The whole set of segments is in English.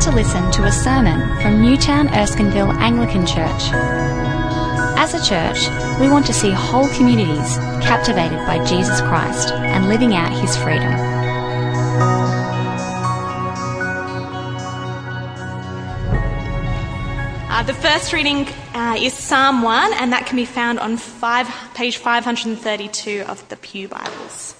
to listen to a sermon from Newtown Erskineville Anglican Church. As a church, we want to see whole communities captivated by Jesus Christ and living out his freedom. Uh, the first reading uh, is Psalm 1, and that can be found on five, page 532 of the Pew Bibles.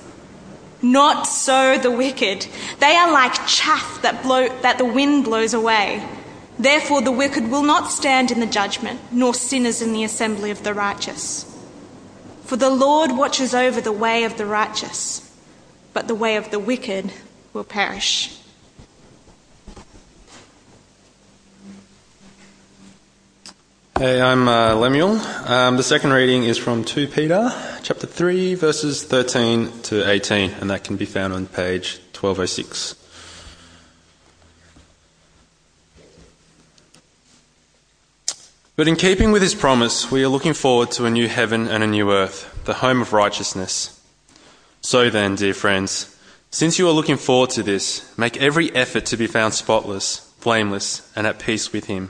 Not so the wicked. They are like chaff that, blow, that the wind blows away. Therefore, the wicked will not stand in the judgment, nor sinners in the assembly of the righteous. For the Lord watches over the way of the righteous, but the way of the wicked will perish. Hey, I'm uh, Lemuel. Um, the second reading is from 2 Peter, chapter 3, verses 13 to 18, and that can be found on page 1206. But in keeping with his promise, we are looking forward to a new heaven and a new earth, the home of righteousness. So then, dear friends, since you are looking forward to this, make every effort to be found spotless, blameless, and at peace with him.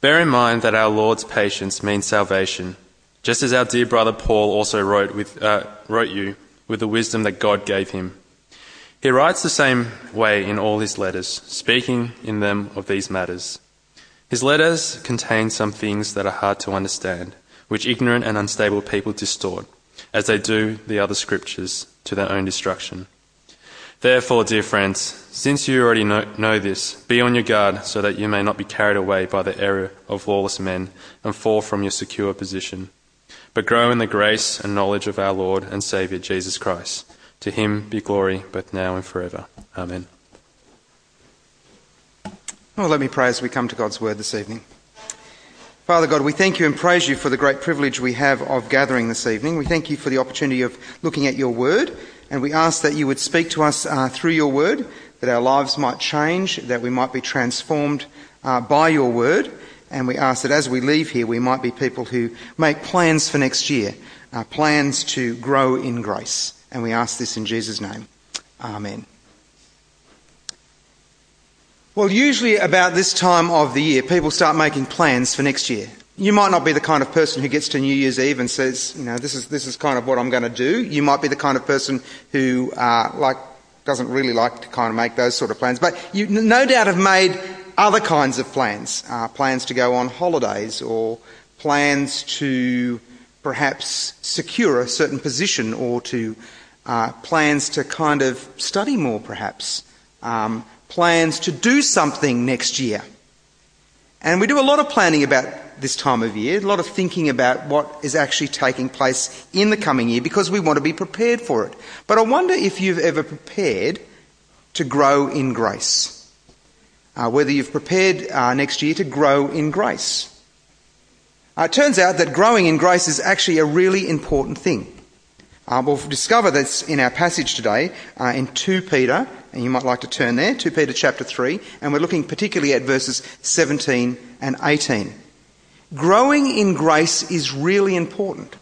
Bear in mind that our Lord's patience means salvation, just as our dear brother Paul also wrote, with, uh, wrote you with the wisdom that God gave him. He writes the same way in all his letters, speaking in them of these matters. His letters contain some things that are hard to understand, which ignorant and unstable people distort, as they do the other scriptures, to their own destruction. Therefore, dear friends, since you already know, know, this, be on your guard so that you may not be carried away by the error of lawless men and fall from your secure position. But grow in the grace and knowledge of our Lord and Saviour Jesus Christ. To him be glory both now and forever. Amen. Well, let me pray as we come to God's word this evening. Father God, we thank you and praise you for the great privilege we have of gathering this evening. We thank you for the opportunity of looking at your word, and we ask that you would speak to us uh, through your word, that our lives might change, that we might be transformed uh, by your word, and we ask that as we leave here, we might be people who make plans for next year, uh, plans to grow in grace. And we ask this in Jesus' name. Amen. Well, usually about this time of the year, people start making plans for next year. You might not be the kind of person who gets to New Year's Eve and says, you know, this is, this is kind of what I'm going to do. You might be the kind of person who, uh, like, doesn't really like to kind of make those sort of plans. But you no doubt have made other kinds of plans. Uh, plans to go on holidays or plans to perhaps secure a certain position or to uh, plans to kind of study more perhaps. Um, plans to do something next year. And we do a lot of planning about this time of year, a lot of thinking about what is actually taking place in the coming year because we want to be prepared for it. But I wonder if you've ever prepared to grow in grace. Uh, whether you've prepared uh, next year to grow in grace. Uh, it turns out that growing in grace is actually a really important thing. Uh, we'll discover this in our passage today uh, in 2 Peter and you might like to turn there, 2 Peter chapter 3, and we're looking particularly at verses 17 and 18. Growing in grace is really important.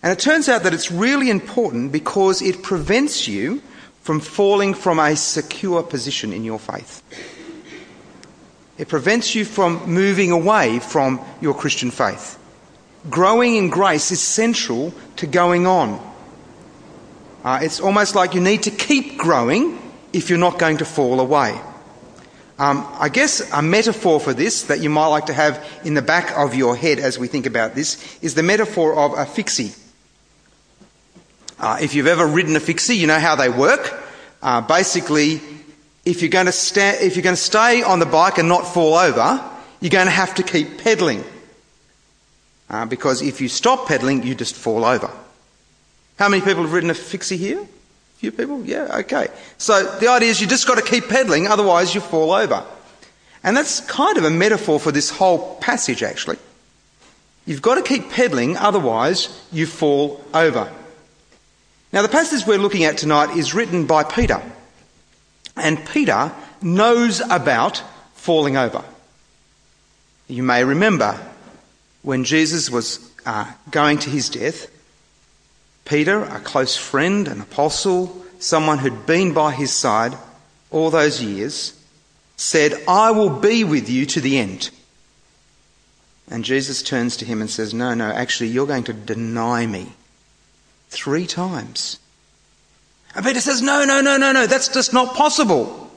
And it turns out that it's really important because it prevents you from falling from a secure position in your faith. It prevents you from moving away from your Christian faith. Growing in grace is central to going on. Uh, it's almost like you need to keep growing if you're not going to fall away. Um, I guess a metaphor for this that you might like to have in the back of your head as we think about this is the metaphor of a fixie. Uh, if you've ever ridden a fixie, you know how they work. Uh, basically, if you're, going to sta- if you're going to stay on the bike and not fall over, you're going to have to keep pedaling. Uh, because if you stop pedaling, you just fall over. How many people have ridden a fixie here? A few people? Yeah, okay. So the idea is you just got to keep pedaling, otherwise you fall over. And that's kind of a metaphor for this whole passage, actually. You've got to keep pedaling, otherwise, you fall over. Now, the passage we're looking at tonight is written by Peter. And Peter knows about falling over. You may remember when Jesus was uh, going to his death, Peter, a close friend, an apostle, someone who'd been by his side all those years, said, I will be with you to the end. And Jesus turns to him and says, No, no, actually, you're going to deny me three times. And Peter says, No, no, no, no, no, that's just not possible.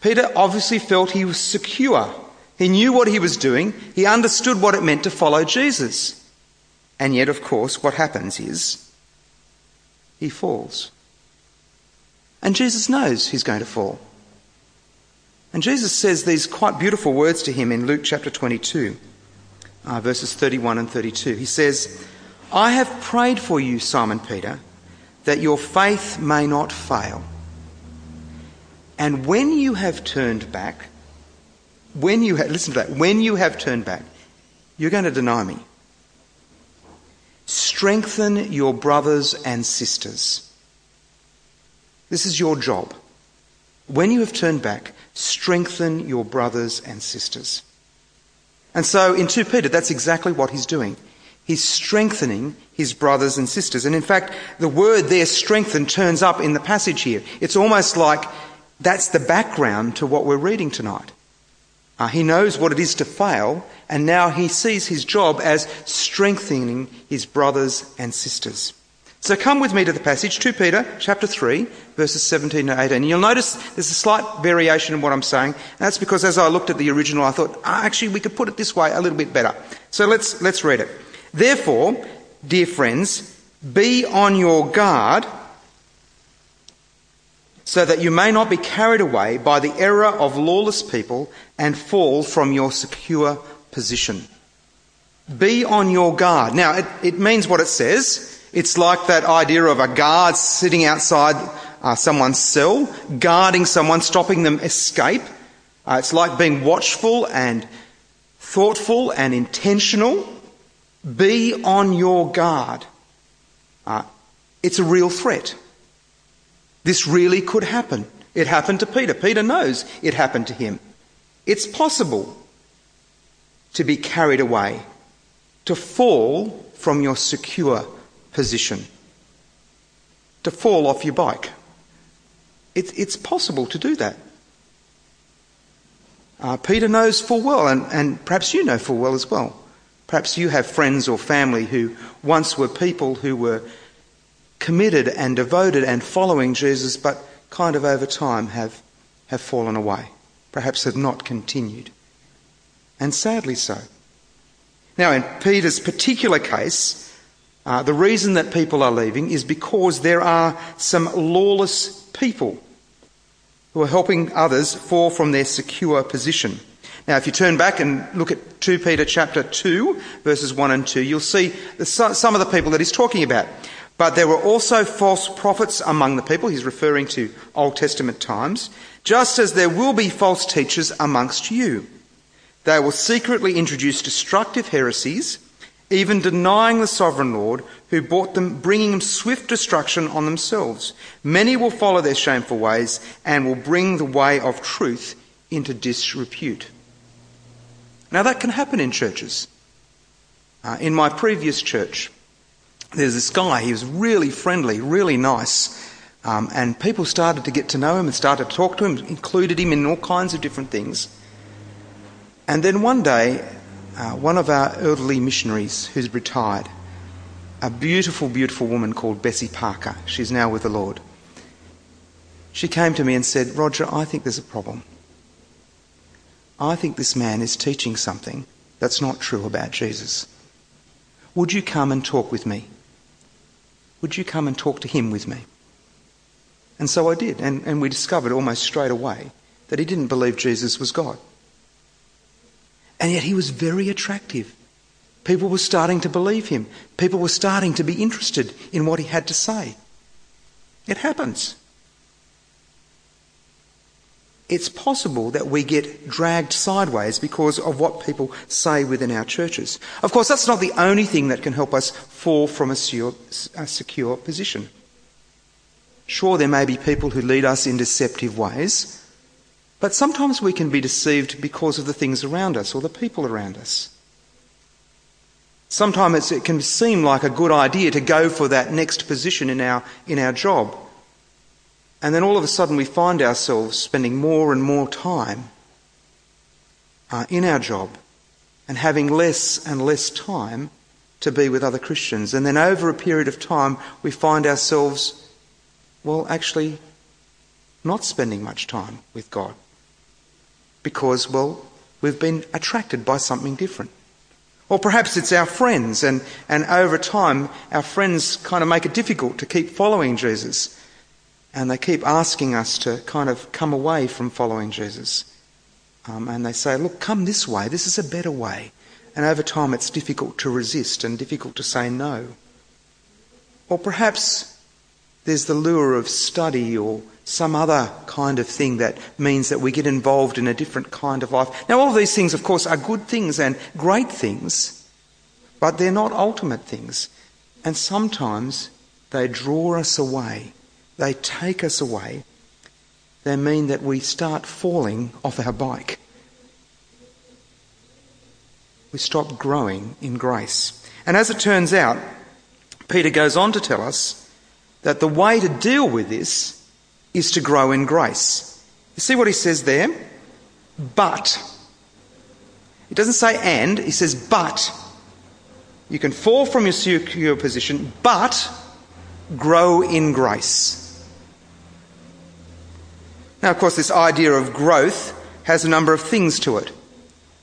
Peter obviously felt he was secure. He knew what he was doing. He understood what it meant to follow Jesus. And yet, of course, what happens is he falls. And Jesus knows he's going to fall. And Jesus says these quite beautiful words to him in Luke chapter 22, uh, verses 31 and 32. He says, I have prayed for you, Simon Peter, that your faith may not fail. And when you have turned back, when you have, listen to that, when you have turned back, you're going to deny me. Strengthen your brothers and sisters. This is your job. When you have turned back, strengthen your brothers and sisters. And so in 2 Peter, that's exactly what he's doing. He's strengthening his brothers and sisters. And in fact, the word there, strengthen, turns up in the passage here. It's almost like that's the background to what we're reading tonight. Uh, he knows what it is to fail, and now he sees his job as strengthening his brothers and sisters. So come with me to the passage, 2 Peter chapter 3, verses 17 to 18. You'll notice there's a slight variation in what I'm saying. That's because as I looked at the original, I thought, oh, actually, we could put it this way a little bit better. So let's, let's read it. Therefore, dear friends, be on your guard so that you may not be carried away by the error of lawless people and fall from your secure position. Be on your guard. Now, it, it means what it says. It's like that idea of a guard sitting outside uh, someone's cell, guarding someone, stopping them escape. Uh, it's like being watchful and thoughtful and intentional. Be on your guard. Uh, it's a real threat. This really could happen. It happened to Peter. Peter knows it happened to him. It's possible to be carried away, to fall from your secure position, to fall off your bike. It, it's possible to do that. Uh, Peter knows full well, and, and perhaps you know full well as well. Perhaps you have friends or family who once were people who were committed and devoted and following Jesus, but kind of over time have, have fallen away. Perhaps have not continued. And sadly so. Now, in Peter's particular case, uh, the reason that people are leaving is because there are some lawless people who are helping others fall from their secure position. Now, if you turn back and look at 2 Peter chapter 2, verses 1 and 2, you'll see some of the people that he's talking about. But there were also false prophets among the people. He's referring to Old Testament times. Just as there will be false teachers amongst you. They will secretly introduce destructive heresies, even denying the sovereign Lord who bought them, bringing them swift destruction on themselves. Many will follow their shameful ways and will bring the way of truth into disrepute. Now that can happen in churches. Uh, in my previous church, there's this guy, he was really friendly, really nice. Um, and people started to get to know him and started to talk to him, included him in all kinds of different things. And then one day, uh, one of our elderly missionaries who's retired, a beautiful, beautiful woman called Bessie Parker, she's now with the Lord, she came to me and said, Roger, I think there's a problem. I think this man is teaching something that's not true about Jesus. Would you come and talk with me? Would you come and talk to him with me? And so I did, and, and we discovered almost straight away that he didn't believe Jesus was God. And yet he was very attractive. People were starting to believe him. People were starting to be interested in what he had to say. It happens. It's possible that we get dragged sideways because of what people say within our churches. Of course, that's not the only thing that can help us fall from a secure, a secure position. Sure, there may be people who lead us in deceptive ways, but sometimes we can be deceived because of the things around us or the people around us. Sometimes it can seem like a good idea to go for that next position in our, in our job. And then all of a sudden we find ourselves spending more and more time uh, in our job and having less and less time to be with other Christians. And then over a period of time, we find ourselves, well, actually not spending much time with God. Because, well, we've been attracted by something different. Or perhaps it's our friends, and, and over time, our friends kind of make it difficult to keep following Jesus. And they keep asking us to kind of come away from following Jesus. Um, and they say, look, come this way. This is a better way. And over time, it's difficult to resist and difficult to say no. Or perhaps there's the lure of study or some other kind of thing that means that we get involved in a different kind of life. Now, all of these things, of course, are good things and great things, but they're not ultimate things. And sometimes they draw us away they take us away. They mean that we start falling off our bike. We stop growing in grace. And as it turns out, Peter goes on to tell us that the way to deal with this is to grow in grace. You see what he says there? But. It doesn't say and, he says but. You can fall from your secure position, but grow in grace. Now, of course, this idea of growth has a number of things to it.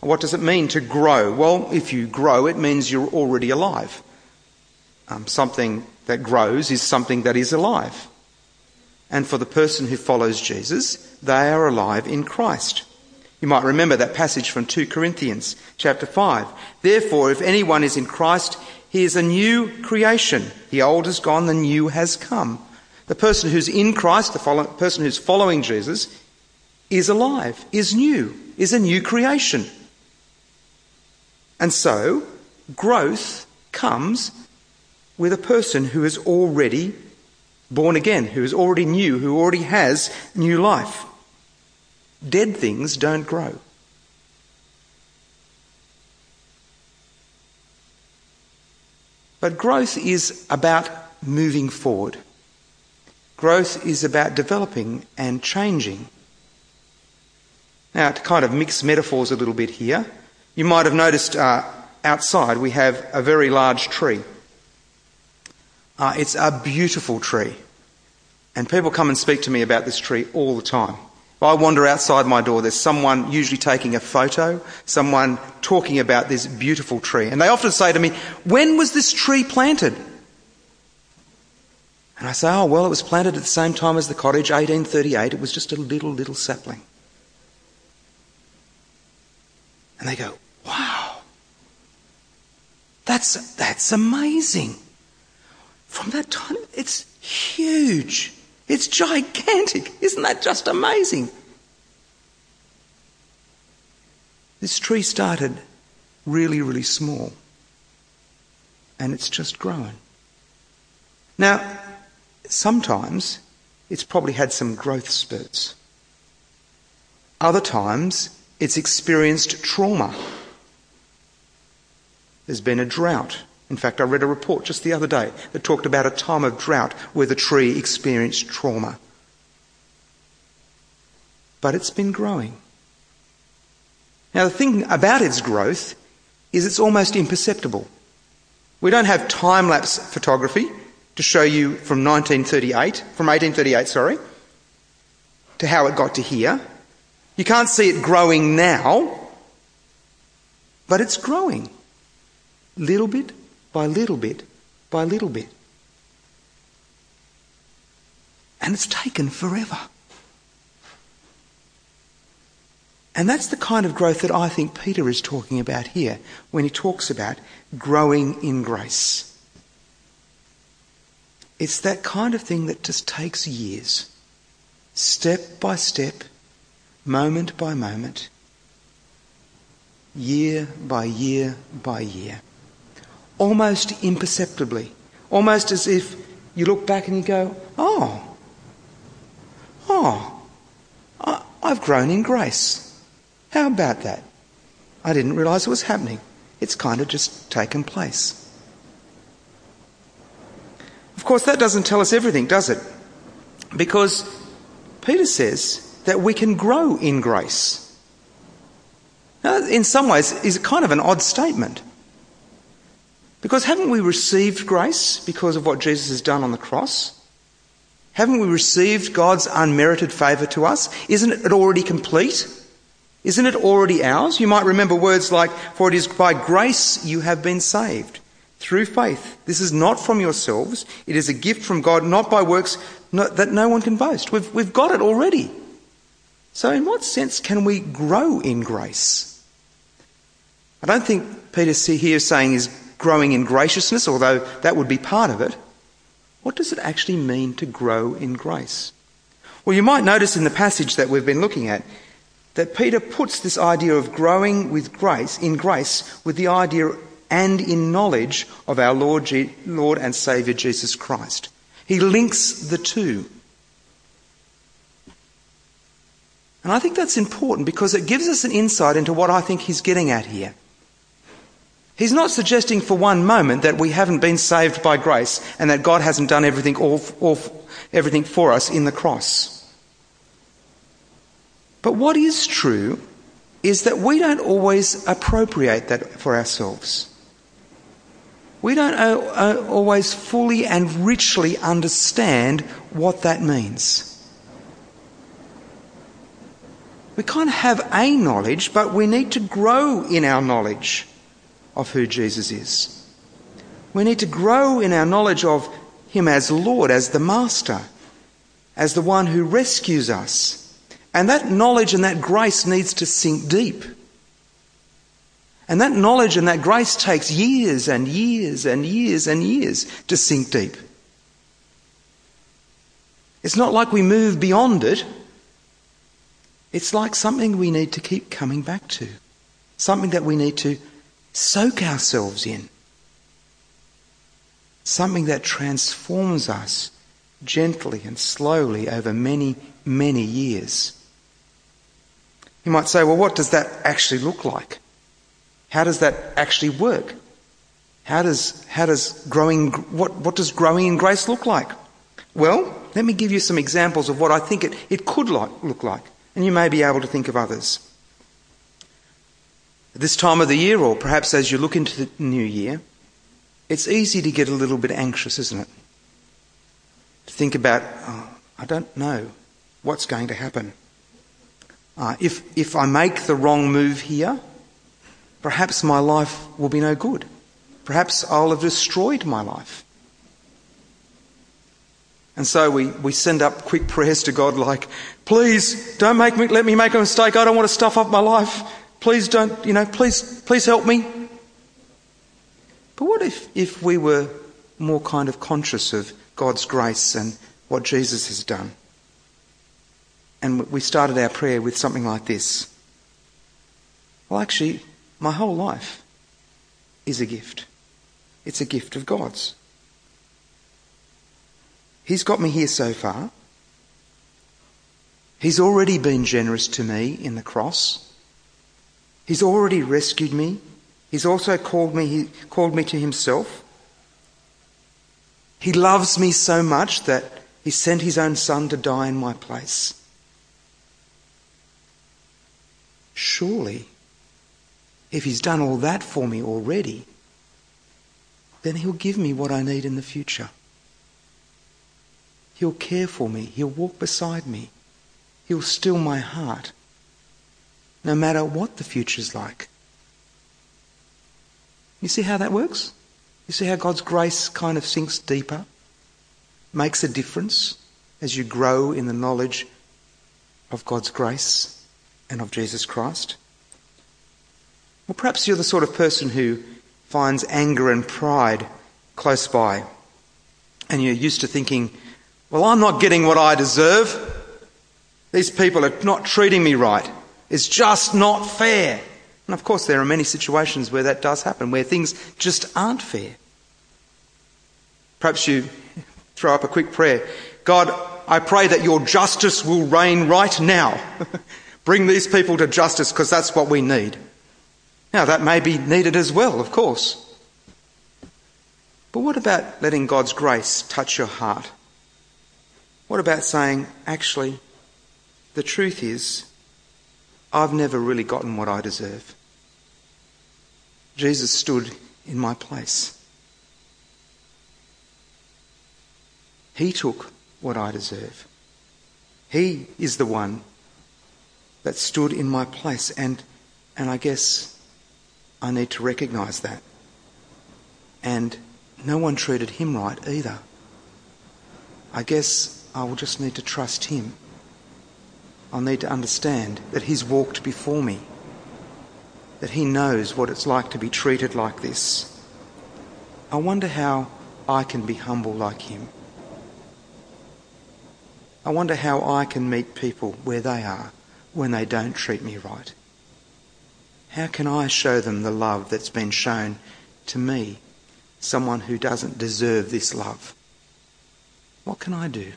What does it mean to grow? Well, if you grow, it means you're already alive. Um, something that grows is something that is alive. And for the person who follows Jesus, they are alive in Christ. You might remember that passage from 2 Corinthians chapter 5. Therefore, if anyone is in Christ, he is a new creation. The old is gone, the new has come. The person who's in Christ, the follow, person who's following Jesus, is alive, is new, is a new creation. And so, growth comes with a person who is already born again, who is already new, who already has new life. Dead things don't grow. But growth is about moving forward. Growth is about developing and changing. Now, to kind of mix metaphors a little bit here, you might have noticed uh, outside we have a very large tree. Uh, it's a beautiful tree. And people come and speak to me about this tree all the time. If I wander outside my door, there's someone usually taking a photo, someone talking about this beautiful tree. And they often say to me, When was this tree planted? And I say, oh, well, it was planted at the same time as the cottage, 1838. It was just a little, little sapling. And they go, wow, that's, that's amazing. From that time, it's huge. It's gigantic. Isn't that just amazing? This tree started really, really small. And it's just grown. Now, sometimes it's probably had some growth spurts. Other times it's experienced trauma. There's been a drought. In fact, I read a report just the other day that talked about a time of drought where the tree experienced trauma. But it's been growing. Now, the thing about its growth is it's almost imperceptible. We don't have time lapse photography to show you from 1938, from 1838, sorry, to how it got to here. You can't see it growing now, but it's growing. Little bit by little bit by little bit. And it's taken forever. And that's the kind of growth that I think Peter is talking about here when he talks about growing in grace. It's that kind of thing that just takes years, step by step, moment by moment, year by year by year, almost imperceptibly, almost as if you look back and you go, oh, oh, I, I've grown in grace. How about that? I didn't realise it was happening. It's kind of just taken place. Of course, that doesn't tell us everything, does it? Because Peter says that we can grow in grace. Now, in some ways, is kind of an odd statement. Because haven't we received grace because of what Jesus has done on the cross? Haven't we received God's unmerited favour to us? Isn't it already complete? Isn't it already ours? You might remember words like, For it is by grace you have been saved, through faith. This is not from yourselves, it is a gift from God, not by works that no one can boast. We've, we've got it already. So, in what sense can we grow in grace? I don't think Peter here is saying is growing in graciousness, although that would be part of it. What does it actually mean to grow in grace? Well, you might notice in the passage that we've been looking at that Peter puts this idea of growing with grace, in grace, with the idea and in knowledge of our Lord, Lord and Saviour Jesus Christ. He links the two. And I think that's important because it gives us an insight into what I think he's getting at here. He's not suggesting for one moment that we haven't been saved by grace and that God hasn't done everything, all, all, everything for us in the cross. But what is true is that we don't always appropriate that for ourselves. We don't uh, uh, always fully and richly understand what that means. We kind of have a knowledge, but we need to grow in our knowledge of who Jesus is. We need to grow in our knowledge of Him as Lord, as the Master, as the one who rescues us and that knowledge and that grace needs to sink deep. And that knowledge and that grace takes years and years and years and years to sink deep. It's not like we move beyond it. It's like something we need to keep coming back to, something that we need to soak ourselves in, something that transforms us gently and slowly over many, many years. You might say, well, what does that actually look like? How does that actually work? How does, how does growing, what, what does growing in grace look like? Well, let me give you some examples of what I think it, it could like, look like, and you may be able to think of others. At this time of the year, or perhaps as you look into the new year, it's easy to get a little bit anxious, isn't it? To think about, oh, I don't know what's going to happen. Uh, if, if I make the wrong move here, perhaps my life will be no good. Perhaps I'll have destroyed my life. And so we, we send up quick prayers to God like, please don't make me, let me make a mistake. I don't want to stuff up my life. Please don't, you know, please, please help me. But what if, if we were more kind of conscious of God's grace and what Jesus has done? And we started our prayer with something like this Well, actually, my whole life is a gift. It's a gift of God's. He's got me here so far. He's already been generous to me in the cross. He's already rescued me. He's also called me, he called me to himself. He loves me so much that he sent his own son to die in my place. Surely, if He's done all that for me already, then He'll give me what I need in the future. He'll care for me. He'll walk beside me. He'll still my heart, no matter what the future's like. You see how that works? You see how God's grace kind of sinks deeper, makes a difference as you grow in the knowledge of God's grace? and of Jesus Christ? Well, perhaps you're the sort of person who finds anger and pride close by, and you're used to thinking, well, I'm not getting what I deserve. These people are not treating me right. It's just not fair. And of course, there are many situations where that does happen, where things just aren't fair. Perhaps you throw up a quick prayer God, I pray that your justice will reign right now. Bring these people to justice because that's what we need. Now, that may be needed as well, of course. But what about letting God's grace touch your heart? What about saying, actually, the truth is, I've never really gotten what I deserve. Jesus stood in my place. He took what I deserve. He is the one that stood in my place, and, and I guess I need to recognize that. And no one treated him right either. I guess I will just need to trust him. I'll need to understand that he's walked before me, that he knows what it's like to be treated like this. I wonder how I can be humble like him. I wonder how I can meet people where they are when they don't treat me right. How can I show them the love that's been shown to me, someone who doesn't deserve this love? What can I do?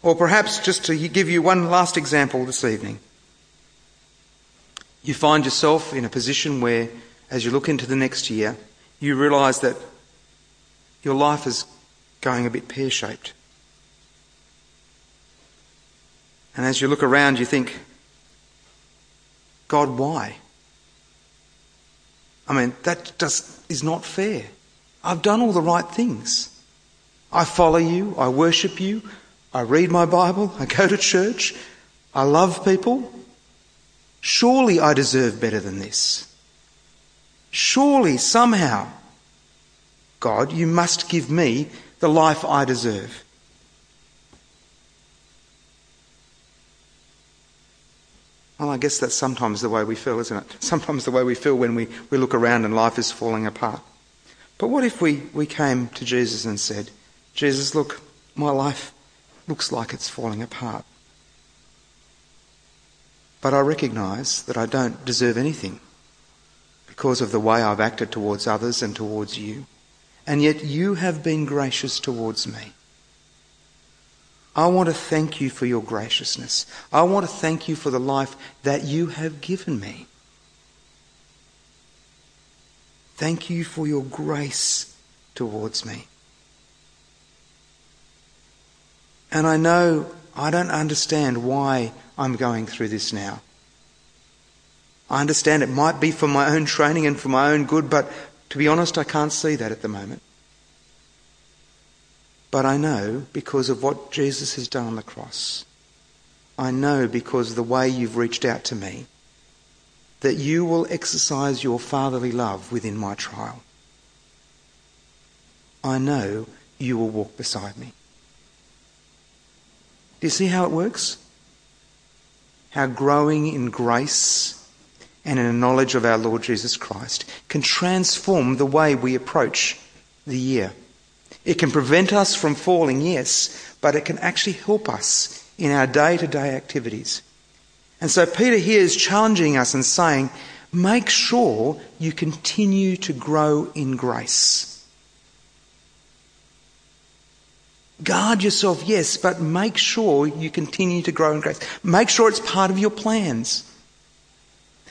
Or perhaps just to give you one last example this evening. You find yourself in a position where, as you look into the next year, you realise that your life is going a bit pear shaped. And as you look around, you think, God, why? I mean, that just is not fair. I've done all the right things. I follow you, I worship you, I read my Bible, I go to church, I love people. Surely I deserve better than this. Surely, somehow, God, you must give me the life I deserve. Well, I guess that's sometimes the way we feel, isn't it? Sometimes the way we feel when we, we look around and life is falling apart. But what if we, we came to Jesus and said, Jesus, look, my life looks like it's falling apart. But I recognise that I don't deserve anything because of the way I've acted towards others and towards you. And yet you have been gracious towards me. I want to thank you for your graciousness. I want to thank you for the life that you have given me. Thank you for your grace towards me. And I know I don't understand why I'm going through this now. I understand it might be for my own training and for my own good, but to be honest, I can't see that at the moment. But I know because of what Jesus has done on the cross. I know because of the way you've reached out to me that you will exercise your fatherly love within my trial. I know you will walk beside me. Do you see how it works? How growing in grace and in a knowledge of our Lord Jesus Christ can transform the way we approach the year. It can prevent us from falling, yes, but it can actually help us in our day to day activities. And so Peter here is challenging us and saying, make sure you continue to grow in grace. Guard yourself, yes, but make sure you continue to grow in grace. Make sure it's part of your plans.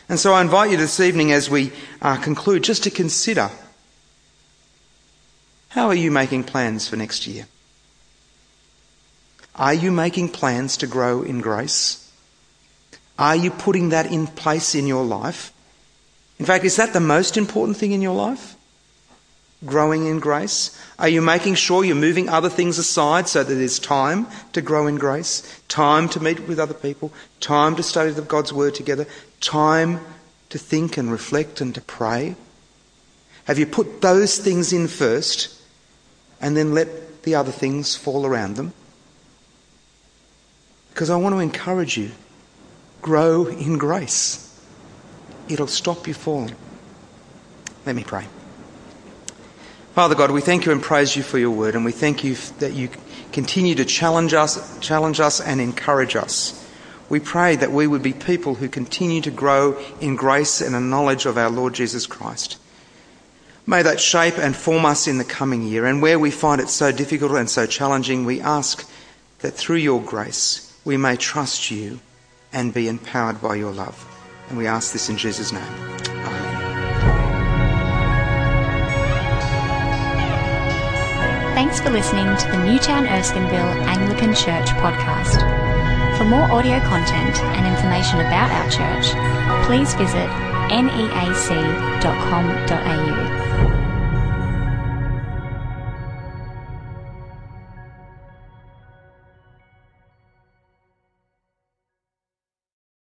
And so I invite you this evening as we uh, conclude just to consider how are you making plans for next year? Are you making plans to grow in grace? Are you putting that in place in your life? In fact, is that the most important thing in your life? Growing in grace? Are you making sure you're moving other things aside so that there's time to grow in grace? Time to meet with other people? Time to study God's Word together? Time to think and reflect and to pray? Have you put those things in first and then let the other things fall around them. Because I want to encourage you grow in grace. It'll stop you falling. Let me pray. Father God, we thank you and praise you for your word, and we thank you that you continue to challenge us, challenge us and encourage us. We pray that we would be people who continue to grow in grace and a knowledge of our Lord Jesus Christ. May that shape and form us in the coming year. And where we find it so difficult and so challenging, we ask that through your grace we may trust you and be empowered by your love. And we ask this in Jesus' name. Amen. Thanks for listening to the Newtown Erskineville Anglican Church podcast. For more audio content and information about our church, please visit neac.com.au.